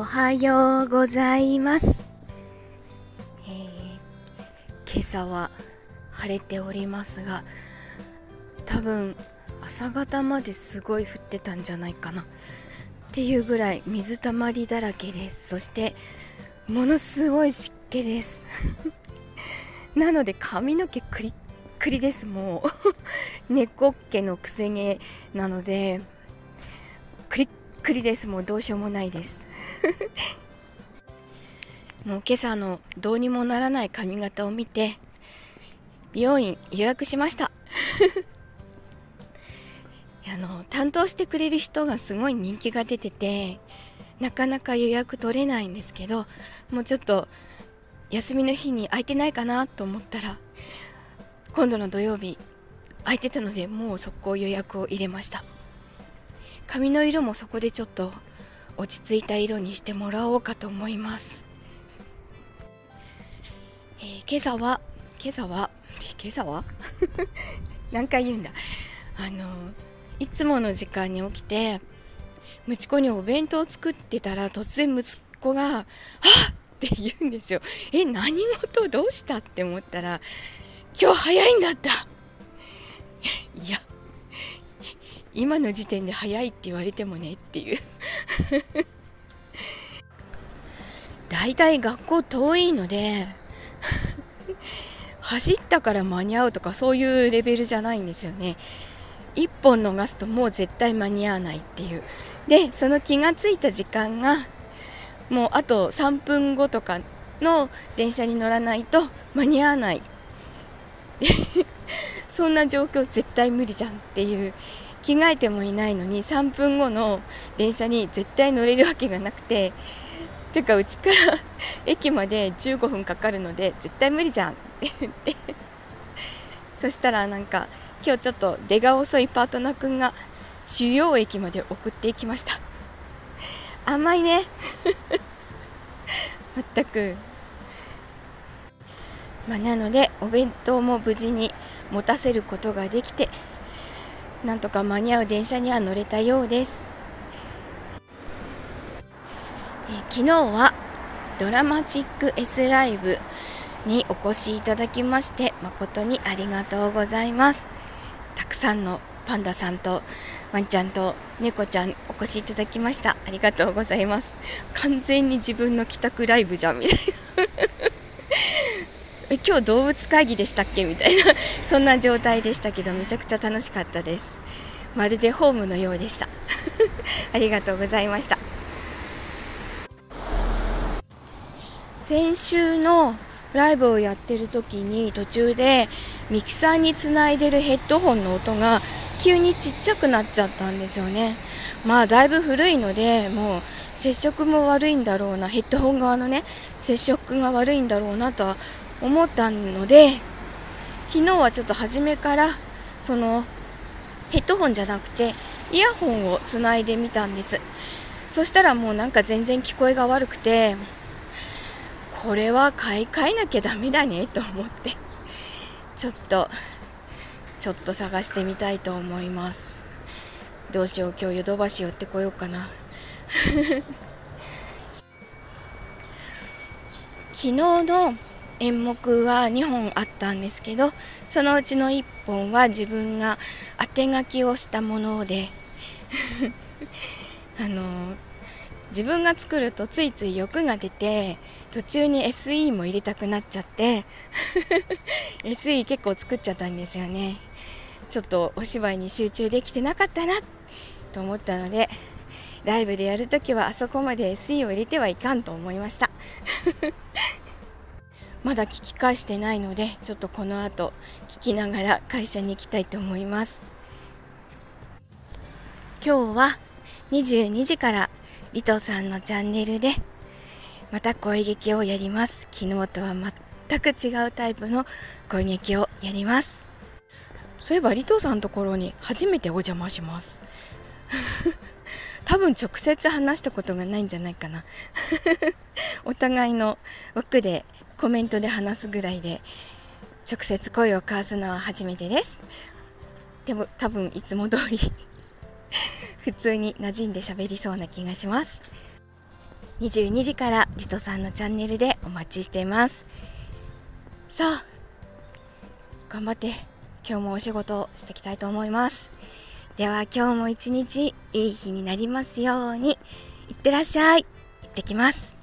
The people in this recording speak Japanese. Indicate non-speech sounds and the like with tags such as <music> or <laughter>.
おはようございます、えー、今朝は晴れておりますが多分朝方まですごい降ってたんじゃないかな。っていうぐらい水たまりだらけです。そしてものすごい湿気です。<laughs> なので髪の毛クリックリです。もう。<laughs> 猫っ毛のくせ毛なので。リックリです。もうどうしようもないです。<laughs> もう今朝のどうにもならない髪型を見て美容院予約しました。<laughs> あの担当してくれる人がすごい人気が出ててなかなか予約取れないんですけどもうちょっと休みの日に空いてないかなと思ったら今度の土曜日空いてたのでもう速攻予約を入れました。髪の色もそこでちょっと落ち着いた色にしてもらおうかと思います、えー、今朝は今朝は今朝は？<laughs> 何回言うんだ？あのいつもの時間に起きて息子にお弁当を作ってたら突然息子が「はっ!」って言うんですよ。え何事？どうした？って思ったら今日早いんだった。いや今の時点で早いって言われてもねっていう。<laughs> 大体学校遠いので <laughs> 走ったから間に合うとかそういうレベルじゃないんですよね。1本逃すともう絶対間に合わないっていう。でその気がついた時間がもうあと3分後とかの電車に乗らないと間に合わない。<laughs> そんな状況絶対無理じゃんっていう。着替えてもいないのに3分後の電車に絶対乗れるわけがなくてていうかうちから <laughs> 駅まで15分かかるので絶対無理じゃん。って言ってそしたらなんか今日ちょっと出が遅いパートナーくんが主要駅まで送っていきました。甘いね。まったく。まあ、なのでお弁当も無事に持たせることができてなんとか間に合う電車には乗れたようです、え昨日はドラマチック S ライブにお越しいただきまして誠にありがとうございます。たくさんのパンダさんとワンちゃんと猫ちゃんお越しいただきました。ありがとうございます。完全に自分の帰宅ライブじゃんみたいな。今日動物会議でしたっけ？みたいな。<laughs> そんな状態でしたけどめちゃくちゃ楽しかったです。まるでホームのようでした。<laughs> ありがとうございました。先週のライブをやってる時に途中でミキサーにつないでるヘッドホンの音が急にちっちゃくなっちゃったんですよね。まあだいぶ古いのでもう接触も悪いんだろうなヘッドホン側のね接触が悪いんだろうなとは思ったので昨日はちょっと初めからそのヘッドホンじゃなくてイヤホンをつないでみたんです。そしたらもうなんか全然聞こえが悪くてこれは買い替えなきゃダメだねと思ってちょっとちょっと探してみたいと思います。どうしよう今日ヨドバシ寄ってこようかな。<laughs> 昨日の演目は2本あったんですけどそのうちの1本は自分が当て書きをしたもので <laughs> あの自分が作るとついつい欲が出て途中に SE も入れたくなっちゃって <laughs> SE 結構作っちゃったんですよね。ちょっとお芝居に集中できてなかったなと思ったのでライブでやるときはあそこまで SE を入れてはいかんと思いました。まだ聞き返してないのでちょっとこの後聞きながら会社に行きたいと思います。今日は22時からリトさんのチャンネルでまた声劇をやります。昨日とは全く違うタイプの声劇をやります。そういえばリトさんのところに初めてお邪魔します。<laughs> 多分直接話したことがないんじゃないかな。<laughs> お互いの枠でコメントで話すぐらいで直接声を交わすのは初めてです。でも多分いつも通り <laughs> 普通に馴染んで喋りそうな気がします。22時からリトさんのチャンネルでお待ちしています。さあ頑張って今日もお仕事をしていきたいと思います。では今日も一日いい日になりますようにいってらっしゃい。行ってきます。